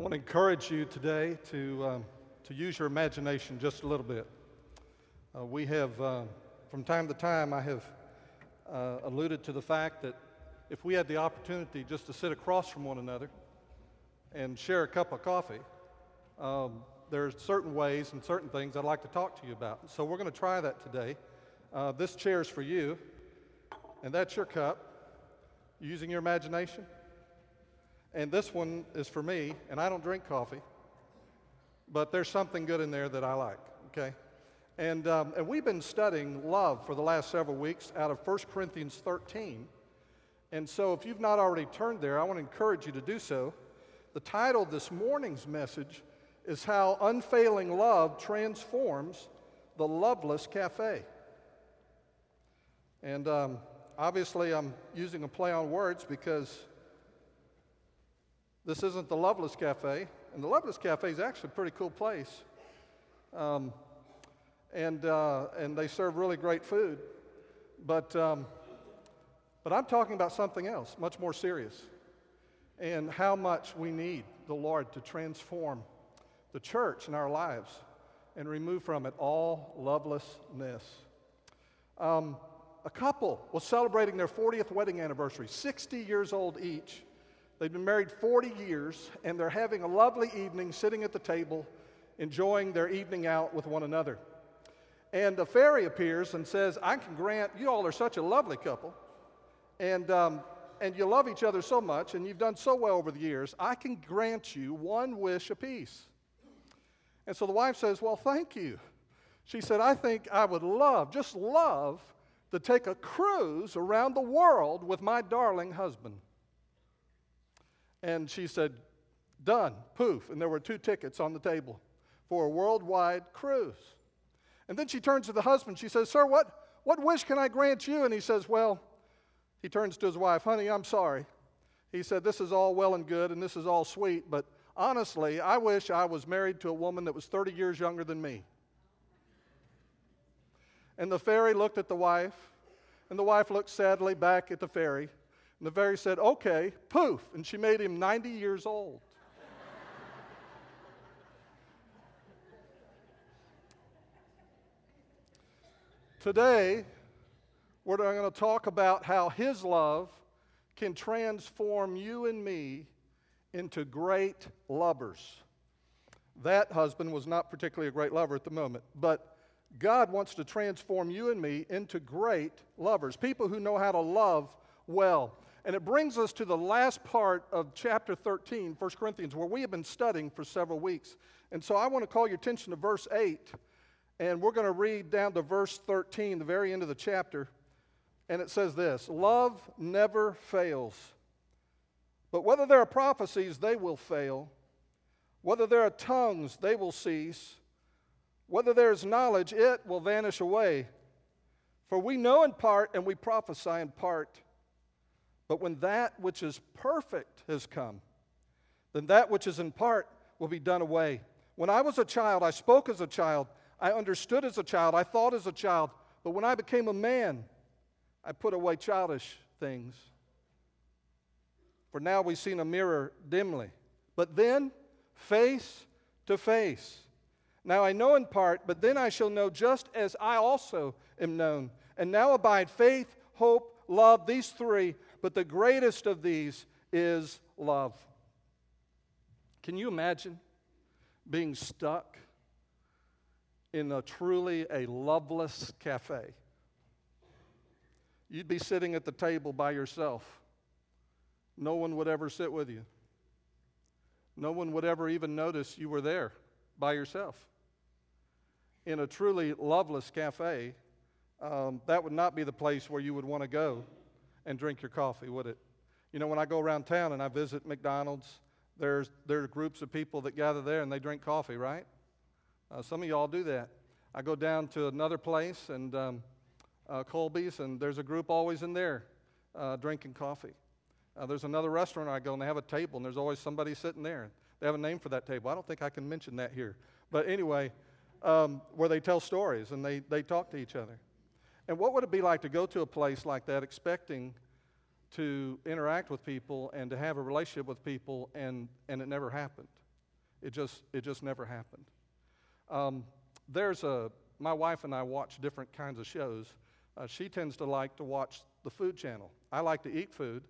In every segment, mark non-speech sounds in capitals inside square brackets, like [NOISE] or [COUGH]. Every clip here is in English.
I want to encourage you today to, um, to use your imagination just a little bit. Uh, we have, uh, from time to time, I have uh, alluded to the fact that if we had the opportunity just to sit across from one another and share a cup of coffee, um, there are certain ways and certain things I'd like to talk to you about. So we're going to try that today. Uh, this chair is for you, and that's your cup. Using your imagination. And this one is for me, and I don't drink coffee, but there's something good in there that I like, okay? And, um, and we've been studying love for the last several weeks out of 1 Corinthians 13. And so if you've not already turned there, I want to encourage you to do so. The title of this morning's message is How Unfailing Love Transforms the Loveless Cafe. And um, obviously, I'm using a play on words because this isn't the Loveless Cafe. And the Loveless Cafe is actually a pretty cool place. Um, and, uh, and they serve really great food. But, um, but I'm talking about something else, much more serious, and how much we need the Lord to transform the church in our lives and remove from it all lovelessness. Um, a couple was celebrating their 40th wedding anniversary, 60 years old each. They've been married 40 years, and they're having a lovely evening sitting at the table, enjoying their evening out with one another. And a fairy appears and says, I can grant, you all are such a lovely couple, and, um, and you love each other so much, and you've done so well over the years, I can grant you one wish apiece. And so the wife says, Well, thank you. She said, I think I would love, just love, to take a cruise around the world with my darling husband. And she said, Done, poof. And there were two tickets on the table for a worldwide cruise. And then she turns to the husband. She says, Sir, what, what wish can I grant you? And he says, Well, he turns to his wife, Honey, I'm sorry. He said, This is all well and good and this is all sweet, but honestly, I wish I was married to a woman that was 30 years younger than me. And the fairy looked at the wife, and the wife looked sadly back at the fairy. And the fairy said, Okay, poof. And she made him 90 years old. Today, we're going to talk about how His love can transform you and me into great lovers. That husband was not particularly a great lover at the moment, but God wants to transform you and me into great lovers, people who know how to love well. And it brings us to the last part of chapter 13, 1 Corinthians, where we have been studying for several weeks. And so I want to call your attention to verse 8, and we're going to read down to verse 13, the very end of the chapter. And it says this Love never fails. But whether there are prophecies, they will fail. Whether there are tongues, they will cease. Whether there is knowledge, it will vanish away. For we know in part and we prophesy in part. But when that which is perfect has come, then that which is in part will be done away. When I was a child, I spoke as a child, I understood as a child, I thought as a child. But when I became a man, I put away childish things. For now we see in a mirror dimly, but then face to face. Now I know in part, but then I shall know just as I also am known. And now abide faith, hope, love, these three, but the greatest of these is love. Can you imagine being stuck in a truly a loveless cafe? You'd be sitting at the table by yourself. No one would ever sit with you. No one would ever even notice you were there by yourself in a truly loveless cafe, um, that would not be the place where you would want to go and drink your coffee, would it? You know, when I go around town and I visit McDonald's, there's, there are groups of people that gather there and they drink coffee, right? Uh, some of y'all do that. I go down to another place and um, uh, Colby's, and there's a group always in there uh, drinking coffee. Uh, there's another restaurant I go and they have a table and there's always somebody sitting there. They have a name for that table. I don't think I can mention that here. But anyway, um, where they tell stories and they, they talk to each other. And what would it be like to go to a place like that expecting to interact with people and to have a relationship with people and, and it never happened? It just, it just never happened. Um, there's a, my wife and I watch different kinds of shows. Uh, she tends to like to watch the Food Channel. I like to eat food,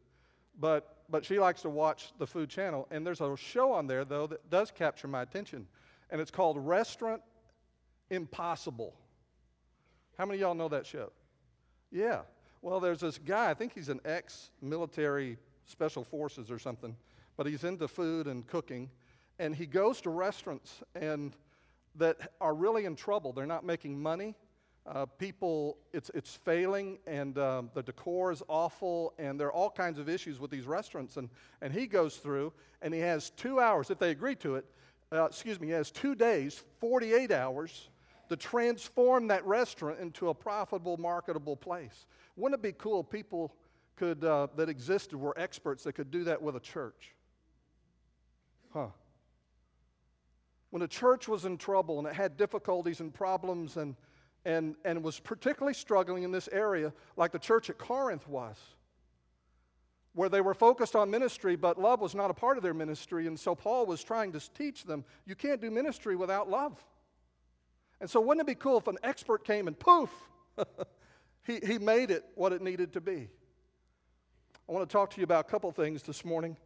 but, but she likes to watch the Food Channel. And there's a show on there, though, that does capture my attention. And it's called Restaurant Impossible. How many of y'all know that show? Yeah. Well, there's this guy, I think he's an ex military special forces or something, but he's into food and cooking. And he goes to restaurants and that are really in trouble. They're not making money. Uh, people, it's, it's failing, and um, the decor is awful, and there are all kinds of issues with these restaurants. And, and he goes through, and he has two hours, if they agree to it, uh, excuse me, he has two days, 48 hours, to transform that restaurant into a profitable, marketable place. Wouldn't it be cool if people could, uh, that existed were experts that could do that with a church? Huh. When a church was in trouble and it had difficulties and problems and, and, and was particularly struggling in this area, like the church at Corinth was, where they were focused on ministry, but love was not a part of their ministry. And so Paul was trying to teach them you can't do ministry without love. And so, wouldn't it be cool if an expert came and poof, [LAUGHS] he, he made it what it needed to be? I want to talk to you about a couple things this morning.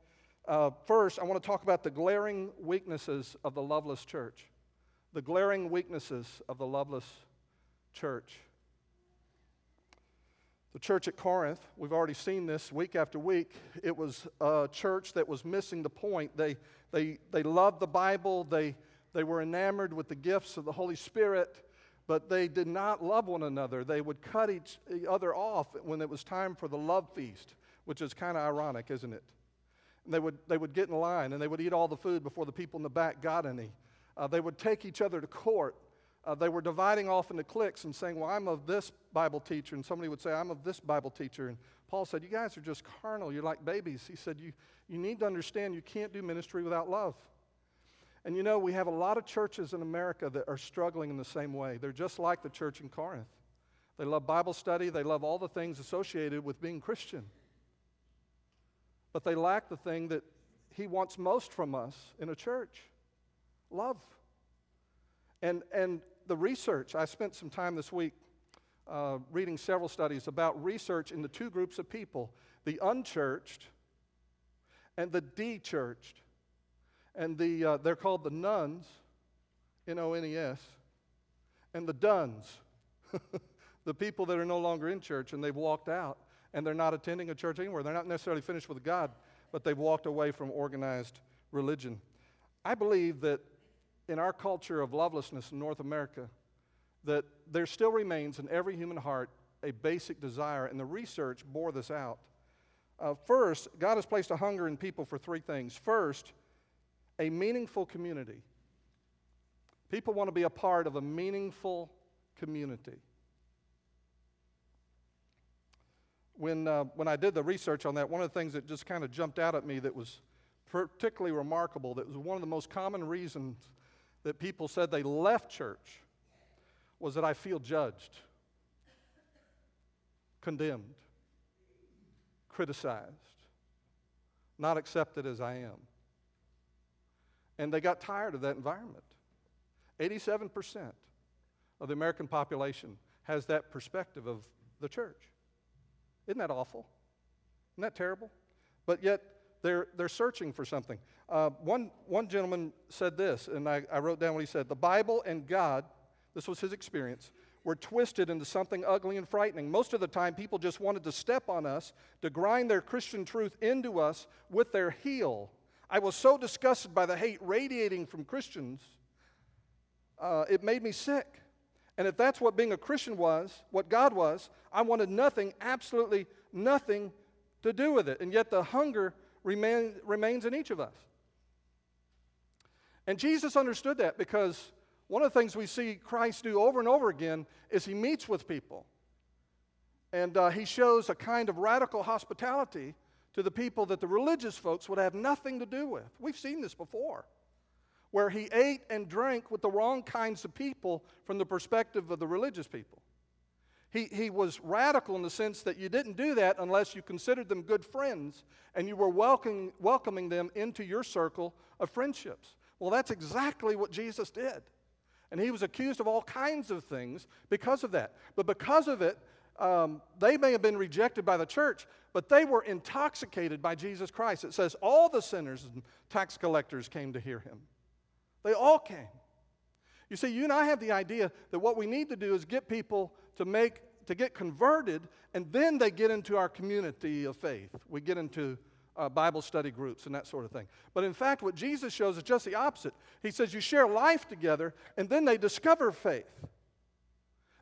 Uh, first, I want to talk about the glaring weaknesses of the loveless church. The glaring weaknesses of the loveless church. The church at Corinth, we've already seen this week after week. It was a church that was missing the point. They, they, they loved the Bible, they, they were enamored with the gifts of the Holy Spirit, but they did not love one another. They would cut each other off when it was time for the love feast, which is kind of ironic, isn't it? And they would, they would get in line and they would eat all the food before the people in the back got any. Uh, they would take each other to court uh, they were dividing off into cliques and saying, Well, I'm of this Bible teacher. And somebody would say, I'm of this Bible teacher. And Paul said, You guys are just carnal. You're like babies. He said, You, you need to understand you can't do ministry without love. And you know, we have a lot of churches in America that are struggling in the same way. They're just like the church in Corinth. They love Bible study, they love all the things associated with being Christian. But they lack the thing that he wants most from us in a church love. And, and the research, I spent some time this week uh, reading several studies about research in the two groups of people the unchurched and the dechurched. And the, uh, they're called the nones, N O N E S, and the dones, [LAUGHS] the people that are no longer in church and they've walked out and they're not attending a church anywhere. They're not necessarily finished with God, but they've walked away from organized religion. I believe that in our culture of lovelessness in North America that there still remains in every human heart a basic desire, and the research bore this out. Uh, first, God has placed a hunger in people for three things. First, a meaningful community. People want to be a part of a meaningful community. When, uh, when I did the research on that, one of the things that just kind of jumped out at me that was particularly remarkable, that was one of the most common reasons that people said they left church was that I feel judged, condemned, criticized, not accepted as I am. And they got tired of that environment. 87% of the American population has that perspective of the church. Isn't that awful? Isn't that terrible? But yet, they're, they're searching for something. Uh, one, one gentleman said this, and I, I wrote down what he said The Bible and God, this was his experience, were twisted into something ugly and frightening. Most of the time, people just wanted to step on us, to grind their Christian truth into us with their heel. I was so disgusted by the hate radiating from Christians, uh, it made me sick. And if that's what being a Christian was, what God was, I wanted nothing, absolutely nothing to do with it. And yet the hunger remain, remains in each of us. And Jesus understood that because one of the things we see Christ do over and over again is he meets with people. And uh, he shows a kind of radical hospitality to the people that the religious folks would have nothing to do with. We've seen this before, where he ate and drank with the wrong kinds of people from the perspective of the religious people. He, he was radical in the sense that you didn't do that unless you considered them good friends and you were welcoming, welcoming them into your circle of friendships. Well, that's exactly what Jesus did. And he was accused of all kinds of things because of that. But because of it, um, they may have been rejected by the church, but they were intoxicated by Jesus Christ. It says all the sinners and tax collectors came to hear him. They all came. You see, you and I have the idea that what we need to do is get people to make to get converted, and then they get into our community of faith. We get into uh, Bible study groups and that sort of thing. But in fact, what Jesus shows is just the opposite. He says you share life together, and then they discover faith.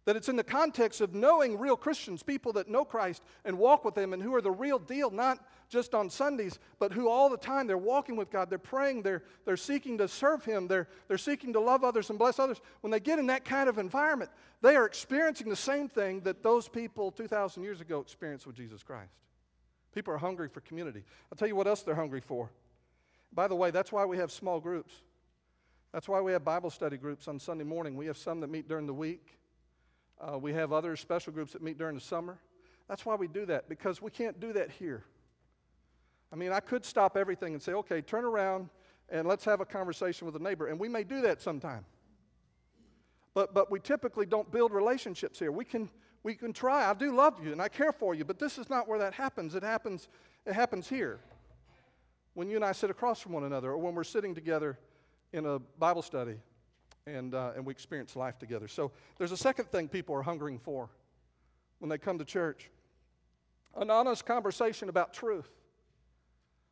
That it's in the context of knowing real Christians, people that know Christ and walk with Him and who are the real deal, not just on Sundays, but who all the time they're walking with God, they're praying, they're, they're seeking to serve Him, they're, they're seeking to love others and bless others. When they get in that kind of environment, they are experiencing the same thing that those people 2,000 years ago experienced with Jesus Christ. People are hungry for community. I'll tell you what else they're hungry for. By the way, that's why we have small groups. That's why we have Bible study groups on Sunday morning. We have some that meet during the week. Uh, we have other special groups that meet during the summer. That's why we do that, because we can't do that here. I mean, I could stop everything and say, okay, turn around and let's have a conversation with a neighbor. And we may do that sometime. But, but we typically don't build relationships here. We can, we can try. I do love you and I care for you, but this is not where that happens. It happens, it happens here. When you and I sit across from one another, or when we're sitting together in a Bible study and, uh, and we experience life together. So there's a second thing people are hungering for when they come to church an honest conversation about truth.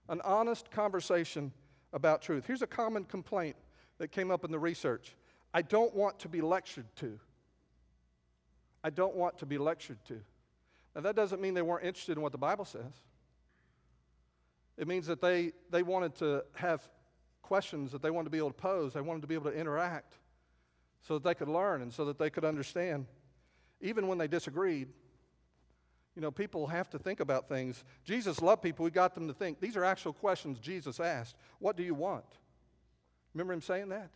An honest conversation about truth. Here's a common complaint that came up in the research I don't want to be lectured to. I don't want to be lectured to. Now, that doesn't mean they weren't interested in what the Bible says. It means that they, they wanted to have questions that they wanted to be able to pose, they wanted to be able to interact so that they could learn and so that they could understand. Even when they disagreed, you know, people have to think about things. Jesus loved people. We got them to think. These are actual questions Jesus asked. What do you want? Remember him saying that?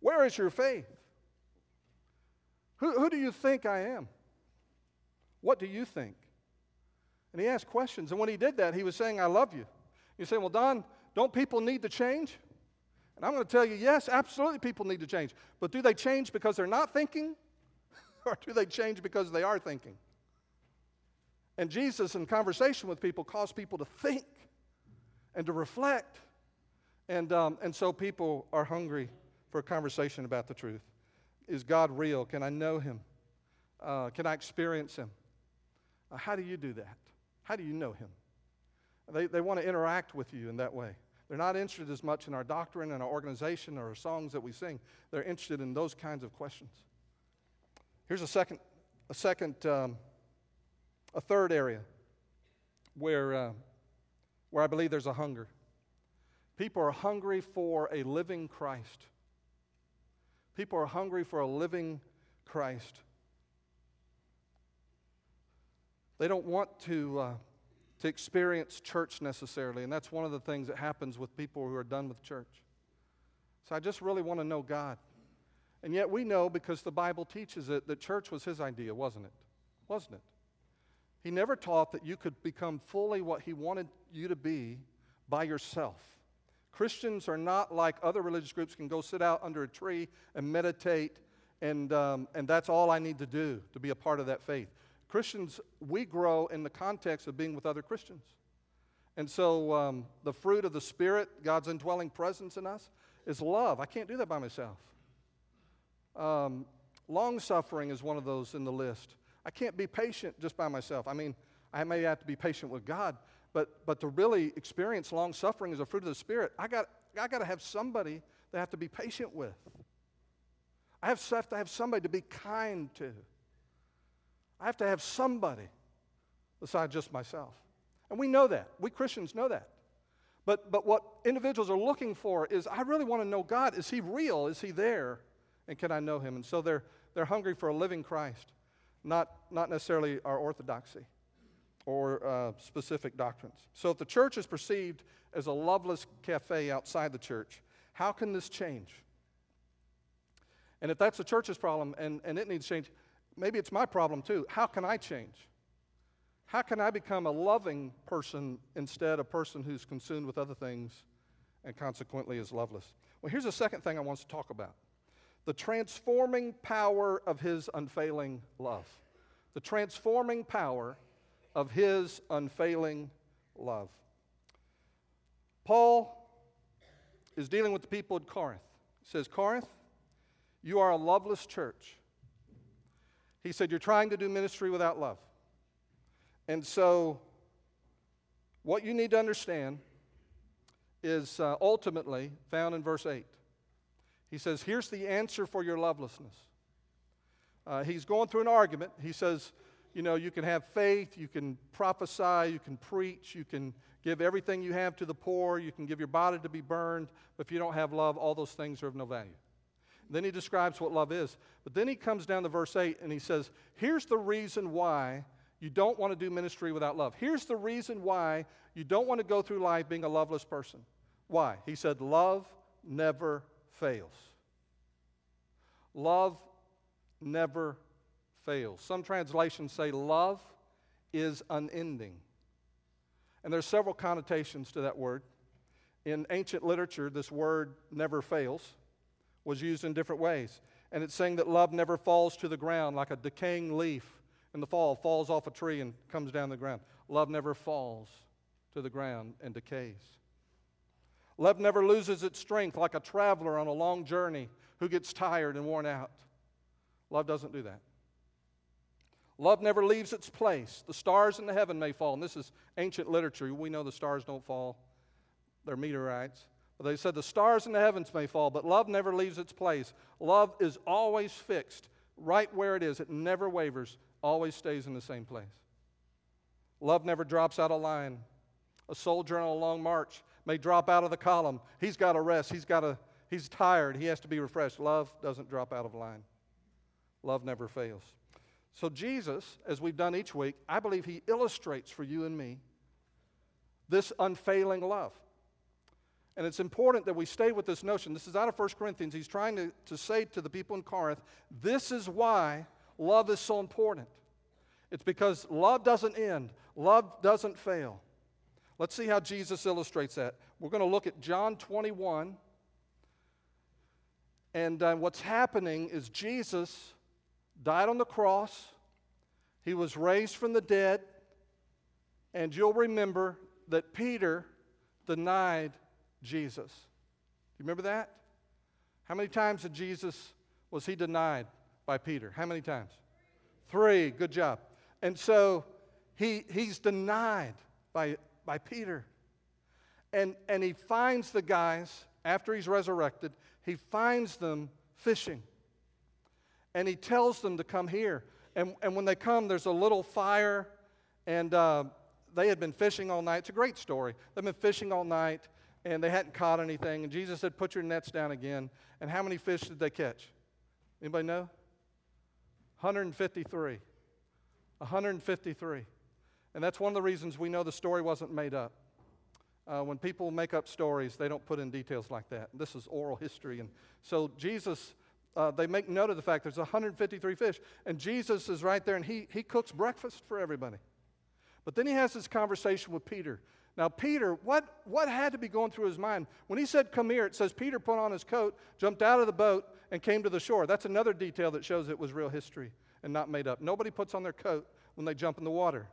Where is your faith? Who, who do you think I am? What do you think? And he asked questions. And when he did that, he was saying, I love you. You say, Well, Don, don't people need to change? And I'm going to tell you, yes, absolutely people need to change. But do they change because they're not thinking? [LAUGHS] or do they change because they are thinking? And Jesus, in conversation with people, caused people to think and to reflect. And, um, and so people are hungry for a conversation about the truth. Is God real? Can I know Him? Uh, can I experience Him? Uh, how do you do that? How do you know Him? They, they want to interact with you in that way. They're not interested as much in our doctrine and our organization or our songs that we sing. They're interested in those kinds of questions. Here's a second, a second, um, a third area where, uh, where I believe there's a hunger. People are hungry for a living Christ. People are hungry for a living Christ. They don't want to. Uh, to experience church necessarily. And that's one of the things that happens with people who are done with church. So I just really want to know God. And yet we know because the Bible teaches it that church was his idea, wasn't it? Wasn't it? He never taught that you could become fully what he wanted you to be by yourself. Christians are not like other religious groups can go sit out under a tree and meditate, and, um, and that's all I need to do to be a part of that faith. Christians, we grow in the context of being with other Christians. And so um, the fruit of the Spirit, God's indwelling presence in us, is love. I can't do that by myself. Um, Long suffering is one of those in the list. I can't be patient just by myself. I mean, I may have to be patient with God, but, but to really experience long suffering as a fruit of the Spirit, I got, I got to have somebody that I have to be patient with. I have to have somebody to be kind to. I have to have somebody besides just myself. And we know that. We Christians know that. But, but what individuals are looking for is I really want to know God. Is He real? Is He there? And can I know Him? And so they're, they're hungry for a living Christ, not, not necessarily our orthodoxy or uh, specific doctrines. So if the church is perceived as a loveless cafe outside the church, how can this change? And if that's the church's problem and, and it needs change, maybe it's my problem too. How can I change? How can I become a loving person instead of a person who's consumed with other things and consequently is loveless. Well, here's the second thing I want to talk about the transforming power of his unfailing love. The transforming power of his unfailing love. Paul is dealing with the people at Corinth. He says, Corinth, you are a loveless church. He said, You're trying to do ministry without love. And so, what you need to understand is uh, ultimately found in verse 8. He says, Here's the answer for your lovelessness. Uh, he's going through an argument. He says, You know, you can have faith, you can prophesy, you can preach, you can give everything you have to the poor, you can give your body to be burned, but if you don't have love, all those things are of no value. Then he describes what love is. But then he comes down to verse 8 and he says, Here's the reason why you don't want to do ministry without love. Here's the reason why you don't want to go through life being a loveless person. Why? He said, Love never fails. Love never fails. Some translations say love is unending. And there's several connotations to that word. In ancient literature, this word never fails was used in different ways. And it's saying that love never falls to the ground like a decaying leaf in the fall falls off a tree and comes down the ground. Love never falls to the ground and decays. Love never loses its strength like a traveler on a long journey who gets tired and worn out. Love doesn't do that. Love never leaves its place. The stars in the heaven may fall, and this is ancient literature. We know the stars don't fall, they're meteorites. They said the stars in the heavens may fall, but love never leaves its place. Love is always fixed right where it is, it never wavers, always stays in the same place. Love never drops out of line. A soldier on a long march may drop out of the column. He's got to rest. He's got to he's tired. He has to be refreshed. Love doesn't drop out of line. Love never fails. So Jesus, as we've done each week, I believe he illustrates for you and me this unfailing love. And it's important that we stay with this notion. This is out of 1 Corinthians. He's trying to, to say to the people in Corinth, this is why love is so important. It's because love doesn't end, love doesn't fail. Let's see how Jesus illustrates that. We're going to look at John 21. And uh, what's happening is Jesus died on the cross, he was raised from the dead, and you'll remember that Peter denied Jesus. Do you remember that? How many times did Jesus was he denied? by Peter. How many times? Three. Good job. And so he, he's denied by, by Peter. And, and he finds the guys, after he's resurrected, he finds them fishing. And he tells them to come here. And, and when they come, there's a little fire, and uh, they had been fishing all night. It's a great story. They've been fishing all night, and they hadn't caught anything. And Jesus said, Put your nets down again. And how many fish did they catch? Anybody know? 153. 153. And that's one of the reasons we know the story wasn't made up. Uh, when people make up stories, they don't put in details like that. This is oral history. And so Jesus, uh, they make note of the fact there's 153 fish. And Jesus is right there and he, he cooks breakfast for everybody. But then he has this conversation with Peter. Now, Peter, what, what had to be going through his mind? When he said, Come here, it says Peter put on his coat, jumped out of the boat, and came to the shore. That's another detail that shows it was real history and not made up. Nobody puts on their coat when they jump in the water.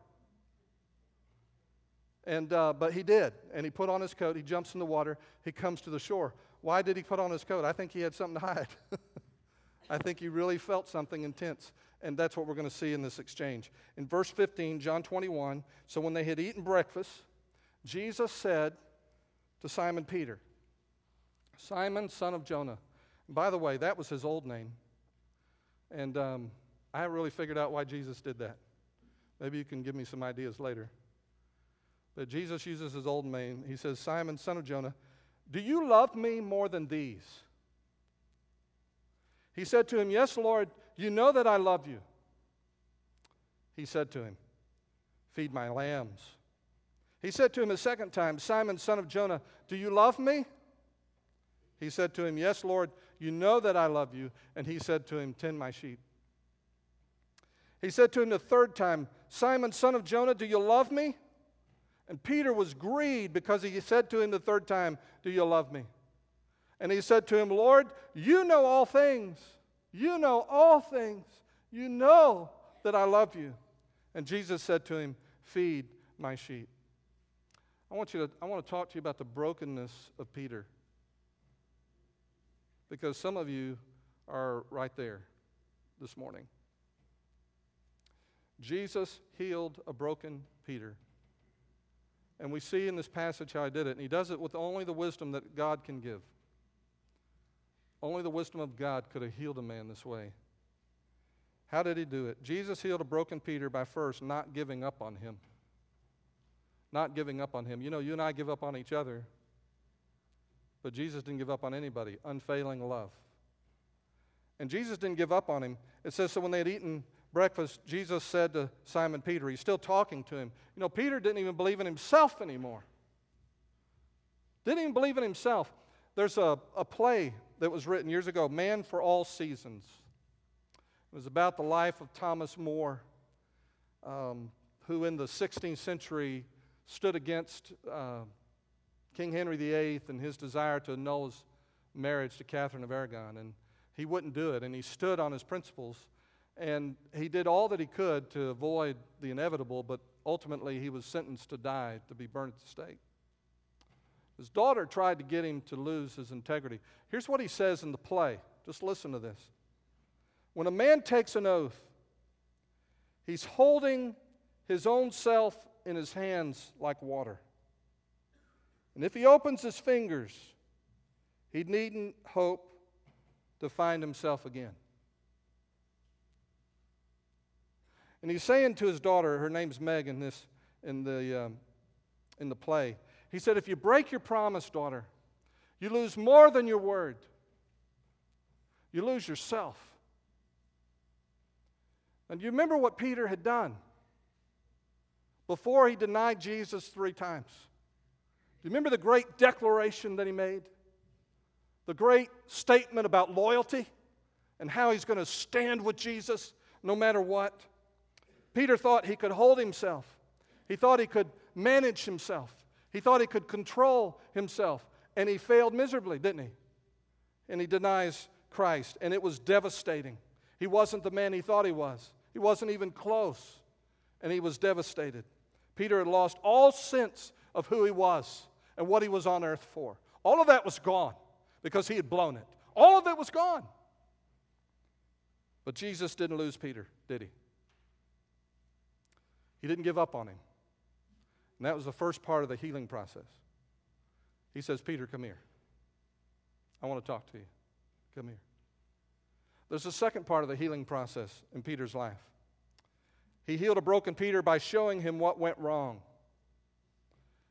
And, uh, but he did. And he put on his coat, he jumps in the water, he comes to the shore. Why did he put on his coat? I think he had something to hide. [LAUGHS] I think he really felt something intense. And that's what we're going to see in this exchange. In verse 15, John 21, so when they had eaten breakfast, Jesus said to Simon Peter, Simon, son of Jonah. by the way, that was his old name. And um, I haven't really figured out why Jesus did that. Maybe you can give me some ideas later. But Jesus uses his old name. He says, Simon, son of Jonah, do you love me more than these? He said to him, Yes, Lord, you know that I love you. He said to him, Feed my lambs. He said to him a second time, Simon, son of Jonah, do you love me? He said to him, Yes, Lord, you know that I love you. And he said to him, Tend my sheep. He said to him the third time, Simon, son of Jonah, do you love me? And Peter was grieved because he said to him the third time, Do you love me? And he said to him, Lord, you know all things. You know all things. You know that I love you. And Jesus said to him, Feed my sheep. I want, you to, I want to talk to you about the brokenness of Peter. Because some of you are right there this morning. Jesus healed a broken Peter. And we see in this passage how he did it. And he does it with only the wisdom that God can give. Only the wisdom of God could have healed a man this way. How did he do it? Jesus healed a broken Peter by first not giving up on him. Not giving up on him. You know, you and I give up on each other, but Jesus didn't give up on anybody. Unfailing love. And Jesus didn't give up on him. It says, so when they had eaten breakfast, Jesus said to Simon Peter, he's still talking to him. You know, Peter didn't even believe in himself anymore. Didn't even believe in himself. There's a, a play that was written years ago, Man for All Seasons. It was about the life of Thomas More, um, who in the 16th century stood against uh, King Henry VIII and his desire to annul his marriage to Catherine of Aragon. And he wouldn't do it, and he stood on his principles. And he did all that he could to avoid the inevitable, but ultimately he was sentenced to die, to be burned at the stake. His daughter tried to get him to lose his integrity. Here's what he says in the play. Just listen to this. When a man takes an oath, he's holding his own self in his hands like water. And if he opens his fingers, he needn't hope to find himself again. And he's saying to his daughter, her name's Meg in, this, in, the, um, in the play, he said, If you break your promise, daughter, you lose more than your word. You lose yourself. And you remember what Peter had done before he denied Jesus three times? Do you remember the great declaration that he made? The great statement about loyalty and how he's going to stand with Jesus no matter what? Peter thought he could hold himself, he thought he could manage himself. He thought he could control himself, and he failed miserably, didn't he? And he denies Christ, and it was devastating. He wasn't the man he thought he was, he wasn't even close, and he was devastated. Peter had lost all sense of who he was and what he was on earth for. All of that was gone because he had blown it. All of it was gone. But Jesus didn't lose Peter, did he? He didn't give up on him. And that was the first part of the healing process. He says, Peter, come here. I want to talk to you. Come here. There's a second part of the healing process in Peter's life. He healed a broken Peter by showing him what went wrong.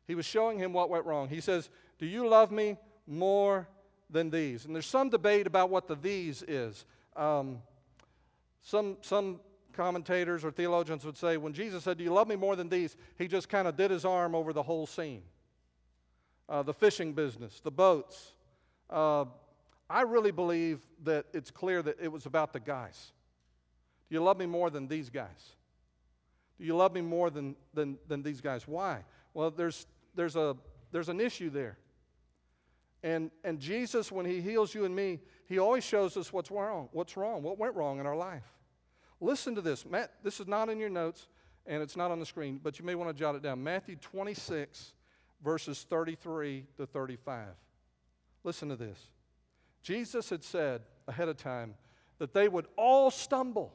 He was showing him what went wrong. He says, Do you love me more than these? And there's some debate about what the these is. Um, some, some commentators or theologians would say when Jesus said, Do you love me more than these? He just kind of did his arm over the whole scene. Uh, the fishing business, the boats. Uh, I really believe that it's clear that it was about the guys. Do you love me more than these guys? Do you love me more than, than, than these guys? Why? Well, there's, there's, a, there's an issue there. And, and Jesus, when he heals you and me, he always shows us what's wrong, what's wrong, what went wrong in our life. Listen to this. Matt, this is not in your notes and it's not on the screen, but you may want to jot it down. Matthew 26, verses 33 to 35. Listen to this. Jesus had said ahead of time that they would all stumble.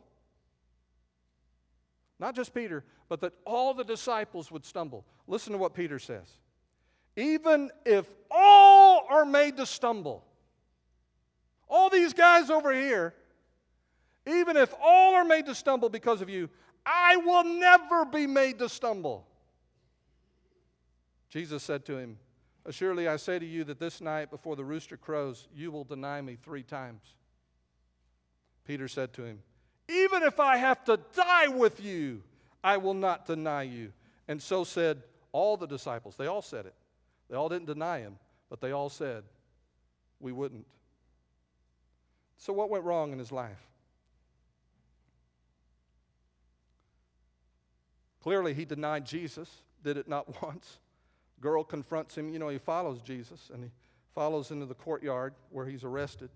Not just Peter, but that all the disciples would stumble. Listen to what Peter says. Even if all are made to stumble, all these guys over here even if all are made to stumble because of you, I will never be made to stumble. Jesus said to him, Assuredly, I say to you that this night before the rooster crows, you will deny me three times. Peter said to him, Even if I have to die with you, I will not deny you. And so said all the disciples. They all said it. They all didn't deny him, but they all said, We wouldn't. So, what went wrong in his life? Clearly, he denied Jesus did it not [LAUGHS] once. Girl confronts him. You know, he follows Jesus and he follows into the courtyard where he's arrested.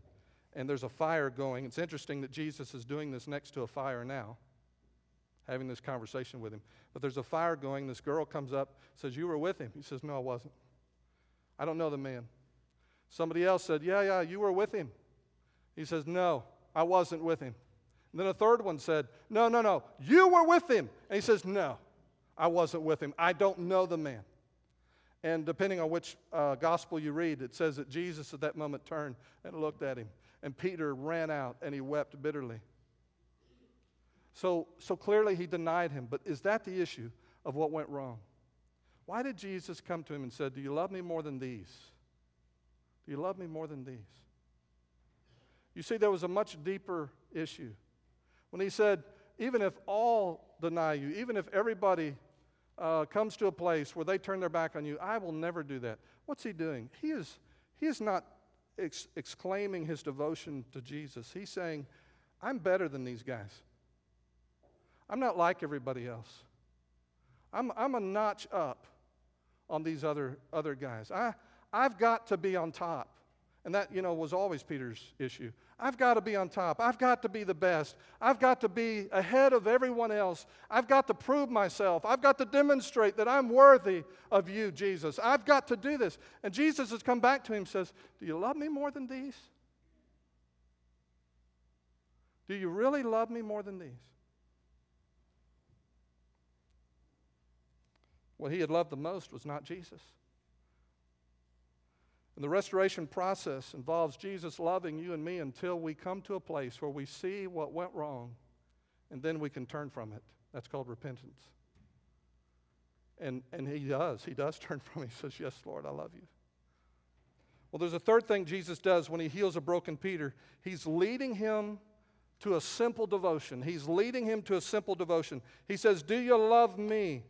And there's a fire going. It's interesting that Jesus is doing this next to a fire now, having this conversation with him. But there's a fire going. This girl comes up, says, You were with him. He says, No, I wasn't. I don't know the man. Somebody else said, Yeah, yeah, you were with him. He says, No, I wasn't with him. And then a third one said, No, no, no, you were with him. And he says, No, I wasn't with him. I don't know the man. And depending on which uh, gospel you read, it says that Jesus at that moment turned and looked at him. And Peter ran out and he wept bitterly. So, so clearly he denied him. But is that the issue of what went wrong? Why did Jesus come to him and said, Do you love me more than these? Do you love me more than these? You see, there was a much deeper issue. When he said, Even if all deny you, even if everybody uh, comes to a place where they turn their back on you, I will never do that. What's he doing? He is, he is not ex- exclaiming his devotion to Jesus. He's saying, I'm better than these guys. I'm not like everybody else. I'm, I'm a notch up on these other, other guys. I, I've got to be on top. And that, you know, was always Peter's issue. I've got to be on top. I've got to be the best. I've got to be ahead of everyone else. I've got to prove myself. I've got to demonstrate that I'm worthy of you, Jesus. I've got to do this. And Jesus has come back to him and says, Do you love me more than these? Do you really love me more than these? What he had loved the most was not Jesus. And the restoration process involves Jesus loving you and me until we come to a place where we see what went wrong and then we can turn from it. That's called repentance. And, and he does. He does [LAUGHS] turn from it. He says, Yes, Lord, I love you. Well, there's a third thing Jesus does when he heals a broken Peter. He's leading him to a simple devotion. He's leading him to a simple devotion. He says, Do you love me?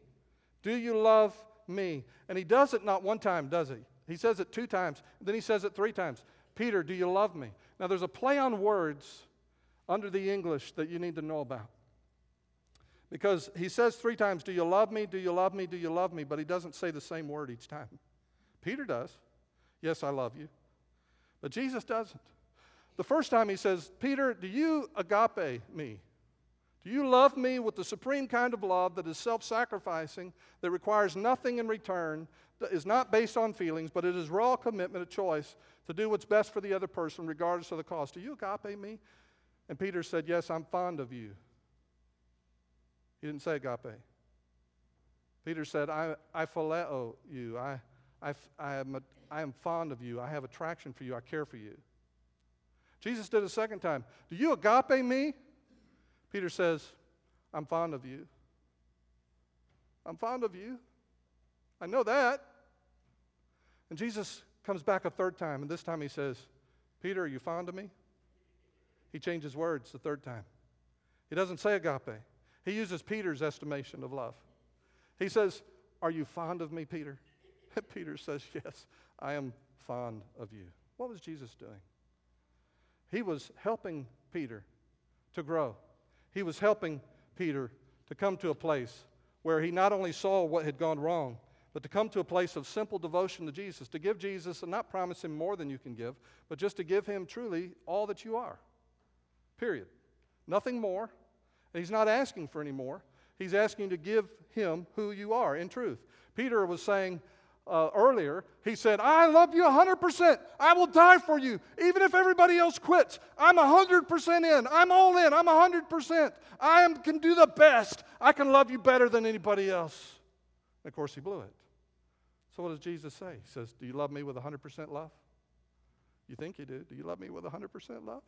Do you love me? And he does it not one time, does he? He says it two times, then he says it three times. Peter, do you love me? Now, there's a play on words under the English that you need to know about. Because he says three times, Do you love me? Do you love me? Do you love me? But he doesn't say the same word each time. Peter does. Yes, I love you. But Jesus doesn't. The first time he says, Peter, do you agape me? Do you love me with the supreme kind of love that is self sacrificing, that requires nothing in return, is not based on feelings, but it is raw commitment, a choice to do what's best for the other person, regardless of the cost. Do you agape me? And Peter said, Yes, I'm fond of you. He didn't say agape. Peter said, I, I phileo you. I, I, I, am a, I am fond of you. I have attraction for you. I care for you. Jesus did a second time. Do you agape me? Peter says, I'm fond of you. I'm fond of you. I know that. And Jesus comes back a third time, and this time he says, Peter, are you fond of me? He changes words the third time. He doesn't say agape, he uses Peter's estimation of love. He says, Are you fond of me, Peter? And [LAUGHS] Peter says, Yes, I am fond of you. What was Jesus doing? He was helping Peter to grow. He was helping Peter to come to a place where he not only saw what had gone wrong, but to come to a place of simple devotion to Jesus, to give Jesus and not promise him more than you can give, but just to give him truly all that you are. Period. Nothing more. And he's not asking for any more. He's asking to give him who you are in truth. Peter was saying uh, earlier, he said, I love you 100%. I will die for you, even if everybody else quits. I'm 100% in. I'm all in. I'm 100%. I am, can do the best. I can love you better than anybody else. And of course, he blew it. So, what does Jesus say? He says, Do you love me with 100% love? You think you do. Do you love me with 100% love?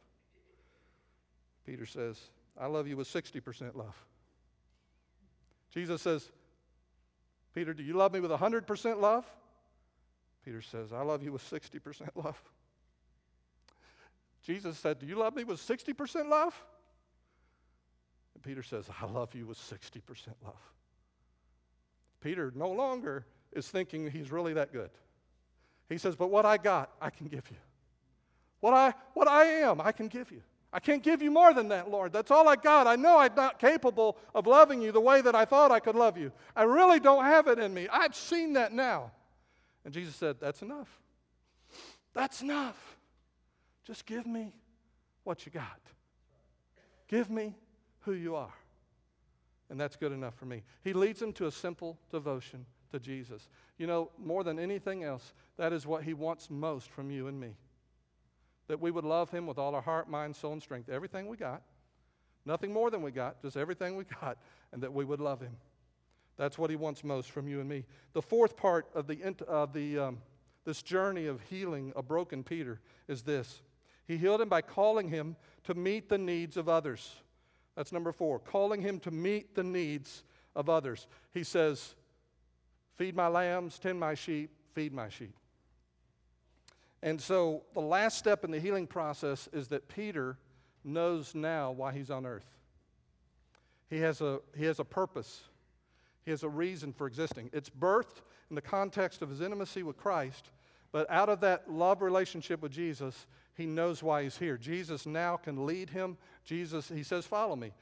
Peter says, I love you with 60% love. Jesus says, Peter, do you love me with 100% love? Peter says, I love you with 60% love. Jesus said, Do you love me with 60% love? And Peter says, I love you with 60% love. Peter no longer is thinking he's really that good. He says, But what I got, I can give you. What I, what I am, I can give you. I can't give you more than that, Lord. That's all I got. I know I'm not capable of loving you the way that I thought I could love you. I really don't have it in me. I've seen that now. And Jesus said, That's enough. That's enough. Just give me what you got. Give me who you are. And that's good enough for me. He leads them to a simple devotion to Jesus. You know, more than anything else, that is what he wants most from you and me. That we would love him with all our heart, mind, soul, and strength. Everything we got. Nothing more than we got, just everything we got, and that we would love him. That's what he wants most from you and me. The fourth part of the, of the, um, this journey of healing a broken Peter is this He healed him by calling him to meet the needs of others. That's number four, calling him to meet the needs of others. He says, Feed my lambs, tend my sheep, feed my sheep. And so the last step in the healing process is that Peter knows now why he's on earth. He has a, he has a purpose, he has a reason for existing. It's birthed in the context of his intimacy with Christ, but out of that love relationship with Jesus, he knows why he's here. Jesus now can lead him. Jesus, he says, Follow me.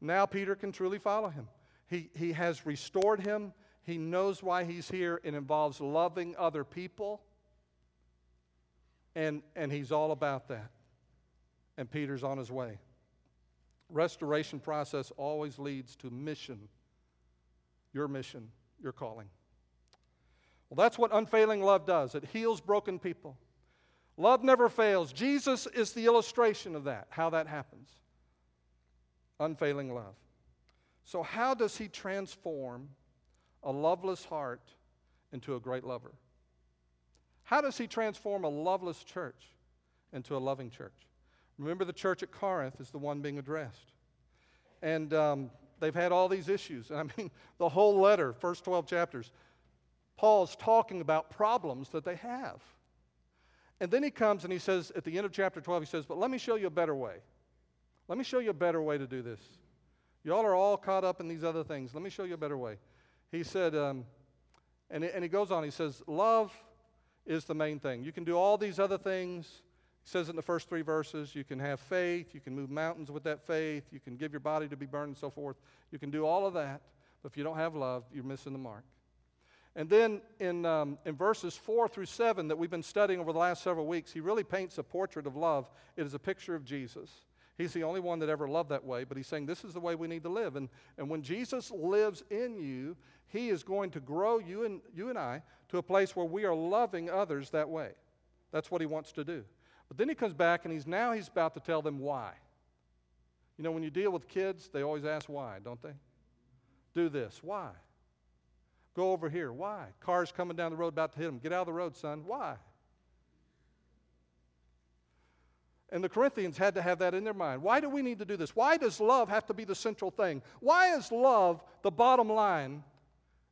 Now Peter can truly follow him. He, he has restored him. He knows why he's here. It involves loving other people. And, and he's all about that. And Peter's on his way. Restoration process always leads to mission. Your mission, your calling. Well, that's what unfailing love does. It heals broken people. Love never fails. Jesus is the illustration of that, how that happens. Unfailing love. So, how does he transform a loveless heart into a great lover? How does he transform a loveless church into a loving church? Remember, the church at Corinth is the one being addressed. And um, they've had all these issues. And I [LAUGHS] mean, the whole letter, first 12 chapters, Paul's talking about problems that they have. And then he comes and he says, at the end of chapter 12, he says, But let me show you a better way. Let me show you a better way to do this. Y'all are all caught up in these other things. Let me show you a better way. He said, um, and, and he goes on, he says, Love is the main thing. You can do all these other things. He says in the first three verses. You can have faith. You can move mountains with that faith. You can give your body to be burned and so forth. You can do all of that. But if you don't have love, you're missing the mark. And then in, um, in verses 4 through 7 that we've been studying over the last several weeks, he really paints a portrait of love. It is a picture of Jesus. He's the only one that ever loved that way, but he's saying this is the way we need to live. And, and when Jesus lives in you, he is going to grow you and, you and I to a place where we are loving others that way. That's what he wants to do. But then he comes back and he's now he's about to tell them why. You know, when you deal with kids, they always ask why, don't they? Do this. Why? Go over here. Why? Cars coming down the road about to hit them. Get out of the road, son. Why? And the Corinthians had to have that in their mind. Why do we need to do this? Why does love have to be the central thing? Why is love the bottom line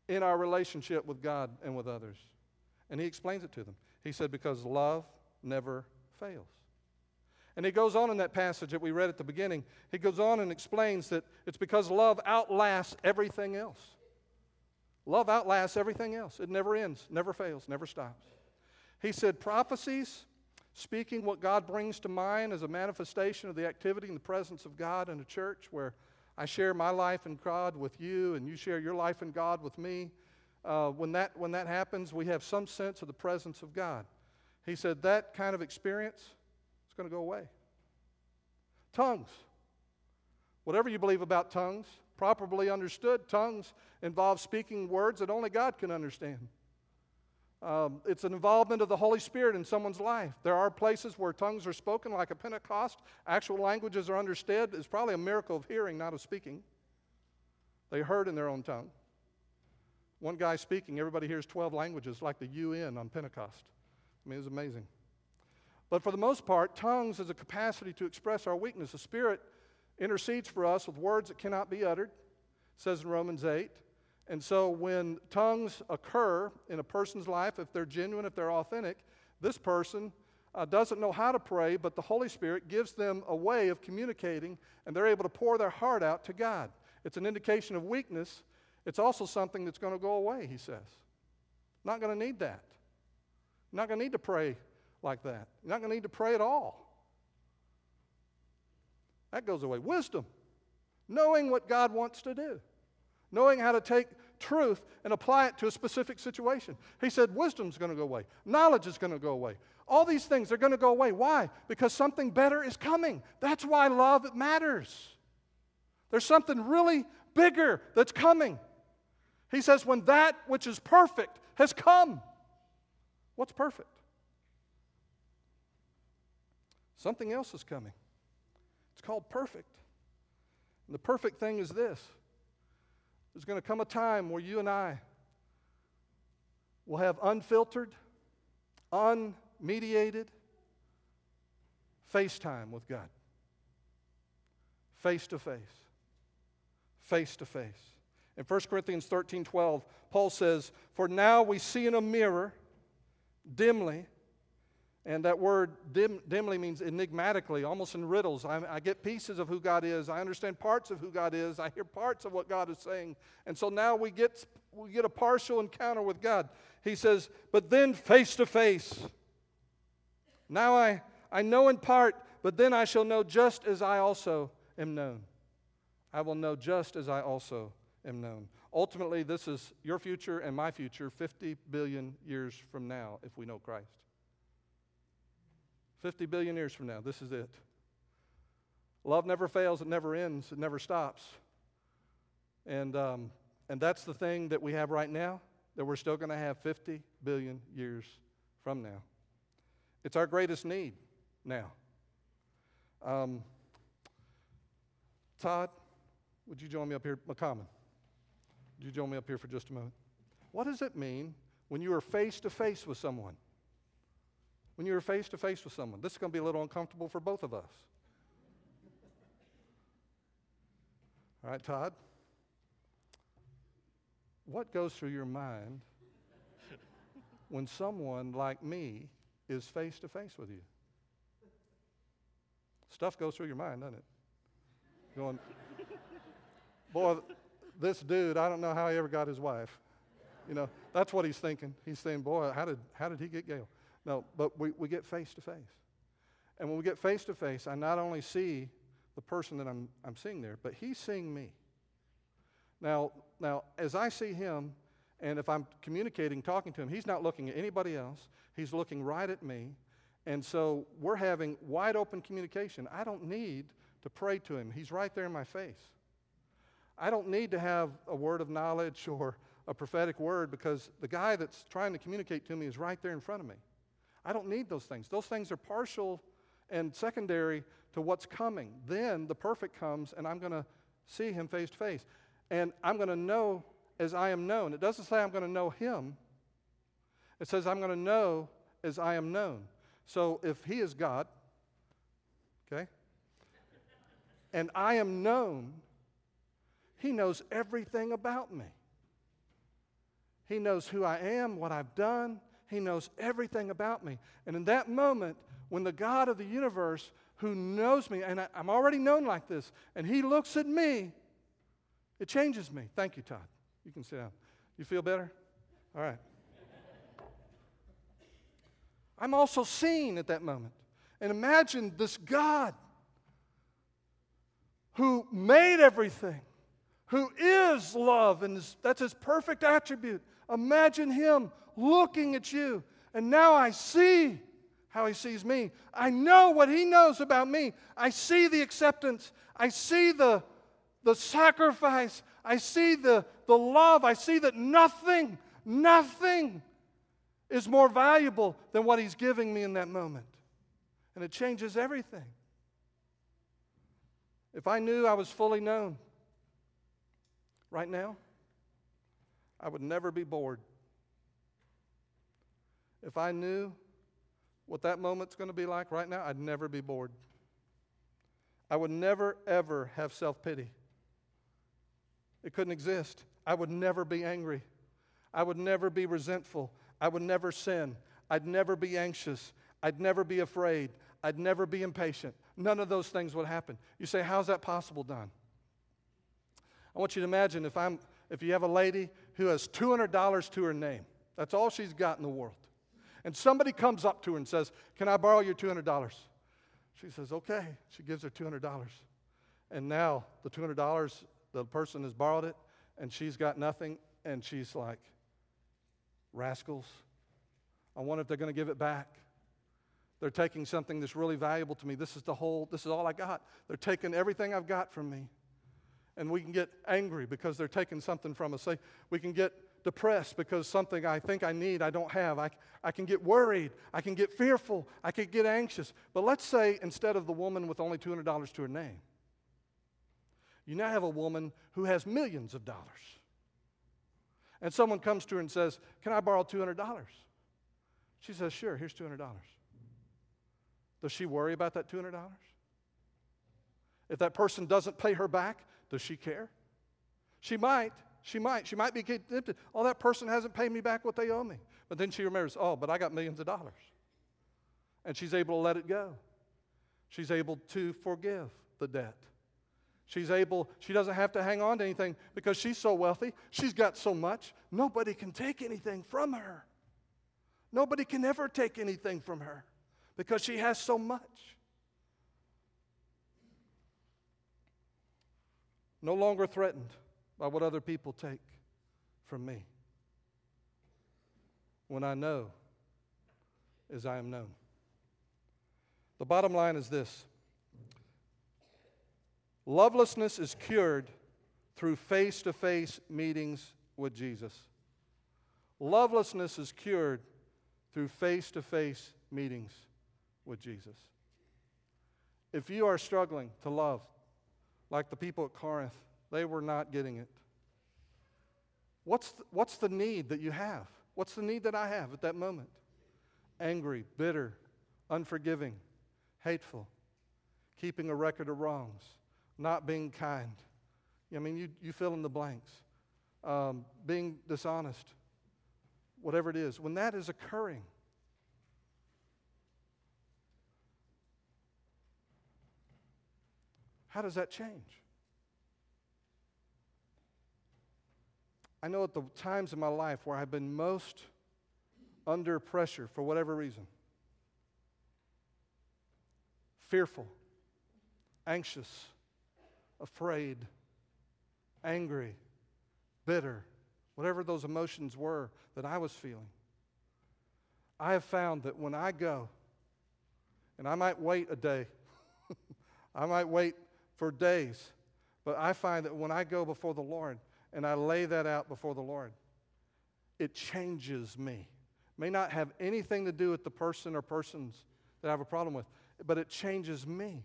in our relationship with God and with others? And he explains it to them. He said, Because love never fails. And he goes on in that passage that we read at the beginning, he goes on and explains that it's because love outlasts everything else. Love outlasts everything else. It never ends, never fails, never stops. He said, prophecies, speaking what God brings to mind as a manifestation of the activity and the presence of God in a church where I share my life in God with you and you share your life in God with me. Uh, when, that, when that happens, we have some sense of the presence of God. He said that kind of experience is going to go away. Tongues. Whatever you believe about tongues, properly understood, tongues involve speaking words that only God can understand. Um, it's an involvement of the Holy Spirit in someone's life. There are places where tongues are spoken, like a Pentecost. Actual languages are understood. It's probably a miracle of hearing, not of speaking. They heard in their own tongue. One guy speaking, everybody hears 12 languages, like the UN on Pentecost. I mean, it's amazing. But for the most part, tongues is a capacity to express our weakness. The Spirit intercedes for us with words that cannot be uttered, says in Romans 8. And so when tongues occur in a person's life, if they're genuine, if they're authentic, this person uh, doesn't know how to pray, but the Holy Spirit gives them a way of communicating, and they're able to pour their heart out to God. It's an indication of weakness. It's also something that's going to go away, he says. Not going to need that. Not going to need to pray like that. Not going to need to pray at all. That goes away. Wisdom, knowing what God wants to do, knowing how to take truth and apply it to a specific situation. He said, Wisdom's going to go away, knowledge is going to go away. All these things are going to go away. Why? Because something better is coming. That's why love matters. There's something really bigger that's coming. He says, when that which is perfect has come. What's perfect? Something else is coming. It's called perfect. And the perfect thing is this there's going to come a time where you and I will have unfiltered, unmediated FaceTime with God. Face to face. Face to face. In 1 Corinthians 13 12, Paul says, For now we see in a mirror dimly and that word dim, dimly means enigmatically, almost in riddles. I, I, get pieces of who God is. I understand parts of who God is. I hear parts of what God is saying. And so now we get, we get a partial encounter with God. He says, but then face to face. Now I, I know in part, but then I shall know just as I also am known. I will know just as I also am known. Ultimately, this is your future and my future 50 billion years from now if we know Christ. 50 billion years from now, this is it. Love never fails, it never ends, it never stops. And, um, and that's the thing that we have right now that we're still going to have 50 billion years from now. It's our greatest need now. Um, Todd, would you join me up here? McCommon, would you join me up here for just a moment? What does it mean when you are face to face with someone? When you're face to face with someone. This is going to be a little uncomfortable for both of us. All right, Todd? What goes through your mind when someone like me is face to face with you? Stuff goes through your mind, doesn't it? Going, boy, this dude, I don't know how he ever got his wife. You know, that's what he's thinking. He's saying, boy, how did, how did he get Gail? No, but we, we get face to face. And when we get face to face, I not only see the person that I'm, I'm seeing there, but he's seeing me. Now, now, as I see him, and if I'm communicating, talking to him, he's not looking at anybody else. He's looking right at me. And so we're having wide open communication. I don't need to pray to him, he's right there in my face. I don't need to have a word of knowledge [LAUGHS] or a prophetic word because the guy that's trying to communicate to me is right there in front of me. I don't need those things. Those things are partial and secondary to what's coming. Then the perfect comes, and I'm going to see him face to face. And I'm going to know as I am known. It doesn't say I'm going to know him, it says I'm going to know as I am known. So if he is God, okay, and I am known, he knows everything about me. He knows who I am, what I've done, he knows everything about me. And in that moment, when the God of the universe, who knows me, and I, am already known like this, and He looks at me, it changes me. Thank you, Todd. You can sit down. You feel better? All right. I'm also seen at that moment. And imagine this God who made everything, who is love, and that's his perfect attribute. Imagine him looking at you. And now I see how he sees me. I know what he knows about me. I see the acceptance. I see the, the sacrifice. I see the, the love. I see that nothing, nothing is more valuable than what he's giving me in that moment. And it changes everything. If I knew I was fully known right now, I would never be bored. If I knew what that moment's going to be like right now, I'd never be bored. I would never, ever have self pity. It couldn't exist. I would never be angry. I would never be resentful. I would never sin. I'd never be anxious. I'd never be afraid. I'd never be impatient. None of those things would happen. You say, How's that possible, Don? I want you to imagine if, I'm, if you have a lady who has $200 to her name, that's all she's got in the world and somebody comes up to her and says, Can I borrow your $200? She says, Okay. She gives her $200. And now the $200, the person has borrowed it, and she's got nothing, and she's like, rascals. I wonder if they're going to give it back. They're taking something that's really valuable to me. This is the whole, this is all I got. They're taking everything I've got from me. And we can get angry because they're taking something from us. We can get depressed because something I think I need, I don't have. I, I can get worried. I can get fearful. I can get anxious. But let's say instead of the woman with only $200 to her name, you now have a woman who has millions of dollars. And someone comes to her and says, Can I borrow $200? She says, Sure, here's $200. Does she worry about that $200? If that person doesn't pay her back, does she care? She might. She might. She might be tempted. Oh, that person hasn't paid me back what they owe me. But then she remembers, oh, but I got millions of dollars. And she's able to let it go. She's able to forgive the debt. She's able, she doesn't have to hang on to anything because she's so wealthy. She's got so much, nobody can take anything from her. Nobody can ever take anything from her because she has so much. No longer threatened by what other people take from me. When I know as I am known. The bottom line is this lovelessness is cured through face to face meetings with Jesus. Lovelessness is cured through face to face meetings with Jesus. If you are struggling to love, like the people at Corinth, they were not getting it. What's the, what's the need that you have? What's the need that I have at that moment? Angry, bitter, unforgiving, hateful, keeping a record of wrongs, not being kind. I mean, you, you fill in the blanks. Um, being dishonest, whatever it is. When that is occurring, How does that change? I know at the times in my life where I've been most under pressure for whatever reason fearful, anxious, afraid, angry, bitter, whatever those emotions were that I was feeling. I have found that when I go, and I might wait a day, [LAUGHS] I might wait for days. But I find that when I go before the Lord and I lay that out before the Lord, it changes me. May not have anything to do with the person or persons that I have a problem with, but it changes me.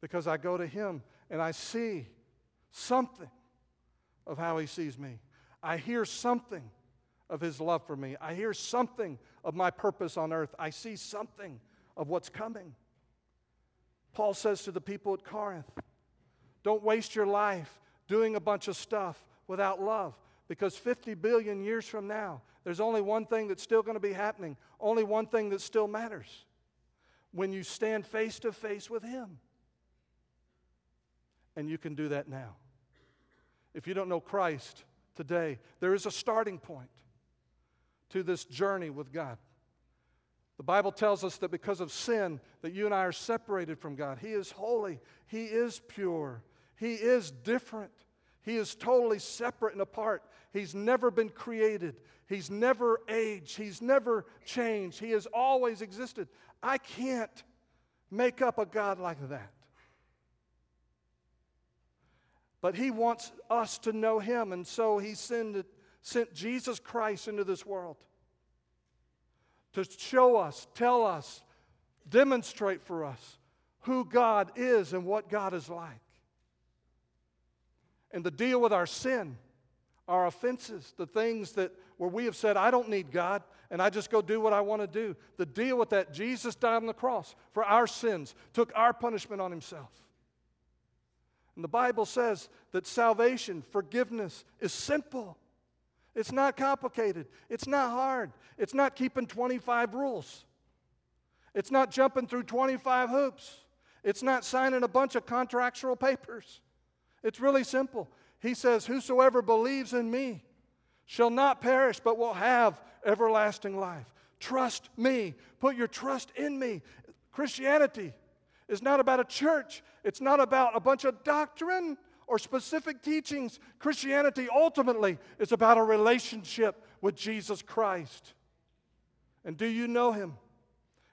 Because I go to Him and I see something of how He sees me. I hear something of His love for me. I hear something of my purpose on earth. I see something of what's coming. Paul says to the people at Corinth, don't waste your life doing a bunch of stuff without love because 50 billion years from now, there's only one thing that's still going to be happening, only one thing that still matters when you stand face to face with Him. And you can do that now. If you don't know Christ today, there is a starting point to this journey with God. The Bible tells us that because of sin, that you and I are separated from God. He is holy. He is pure. He is different. He is totally separate and apart. He's never been created. He's never aged. He's never changed. He has always existed. I can't make up a God like that. But He wants us to know Him, and so He sent, sent Jesus Christ into this world to show us, tell us, demonstrate for us who God is and what God is like. And to deal with our sin, our offenses, the things that where we have said, I don't need God, and I just go do what I want to do. To deal with that, Jesus died on the cross for our sins, took our punishment on himself. And the Bible says that salvation, forgiveness, is simple. It's not complicated. It's not hard. It's not keeping 25 rules. It's not jumping through 25 hoops. It's not signing a bunch of contractual papers. It's really simple. He says, Whosoever believes in me shall not perish, but will have everlasting life. Trust me. Put your trust in me. Christianity is not about a church. It's not about a bunch of doctrine or specific teachings. Christianity ultimately is about a relationship with Jesus Christ. And do you know him?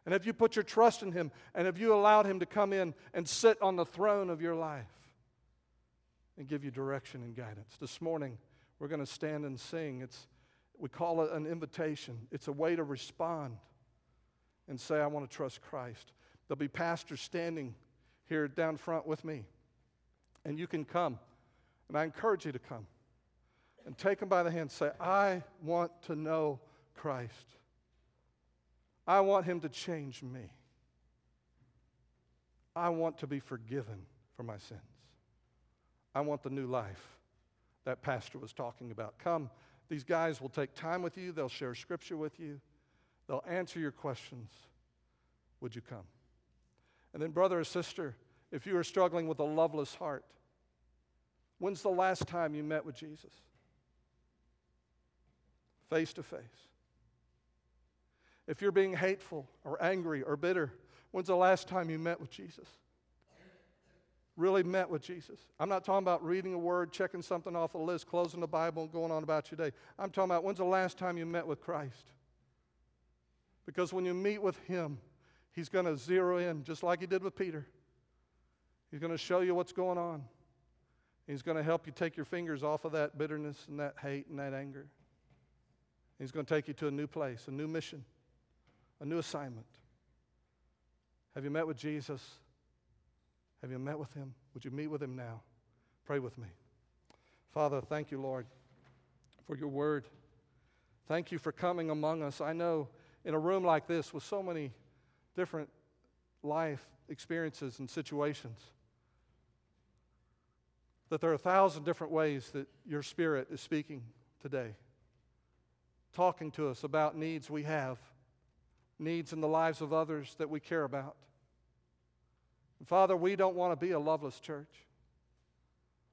And have you put your trust in him? And have you allowed him to come in and sit on the throne of your life and give you direction and guidance? This morning, we're going to stand and sing. It's, we call it an invitation, it's a way to respond and say, I want to trust Christ. There'll be pastors standing here down front with me. And you can come. And I encourage you to come. And take them by the hand. Say, I want to know Christ. I want him to change me. I want to be forgiven for my sins. I want the new life that pastor was talking about. Come, these guys will take time with you, they'll share scripture with you, they'll answer your questions. Would you come? And then, brother or sister, if you are struggling with a loveless heart, when's the last time you met with Jesus? Face to face. If you're being hateful or angry or bitter, when's the last time you met with Jesus? Really met with Jesus. I'm not talking about reading a word, checking something off a list, closing the Bible, and going on about your day. I'm talking about when's the last time you met with Christ? Because when you meet with Him, He's going to zero in, just like He did with Peter. He's going to show you what's going on. He's going to help you take your fingers off of that bitterness and that hate and that anger. He's going to take you to a new place, a new mission a new assignment. Have you met with Jesus? Have you met with him? Would you meet with him now? Pray with me. Father, thank you, Lord, for your word. Thank you for coming among us. I know in a room like this with so many different life experiences and situations that there are a thousand different ways that your spirit is speaking today, talking to us about needs we have needs in the lives of others that we care about. And Father, we don't want to be a loveless church.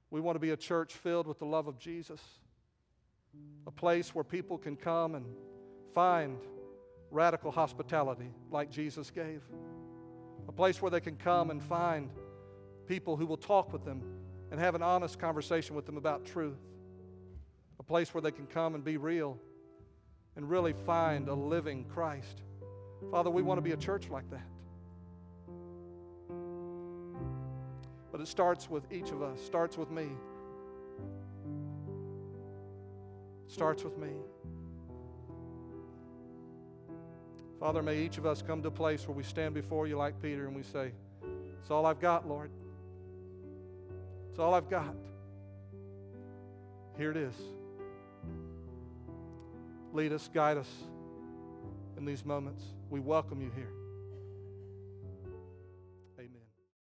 We want to be a church filled with the love of Jesus, a place where people can come and find radical hospitality like Jesus gave, a place where they can come and find people who will talk with them and have an honest conversation with them about truth, a place where they can come and be real and really find a living Christ. Father, we want to be a church like that. But it starts with each of us, starts with me. Starts with me. Father, may each of us come to a place where we stand before you like Peter and we say, It's all I've got, Lord. It's all I've got. Here it is. Lead us, guide us in these moments. We welcome you here.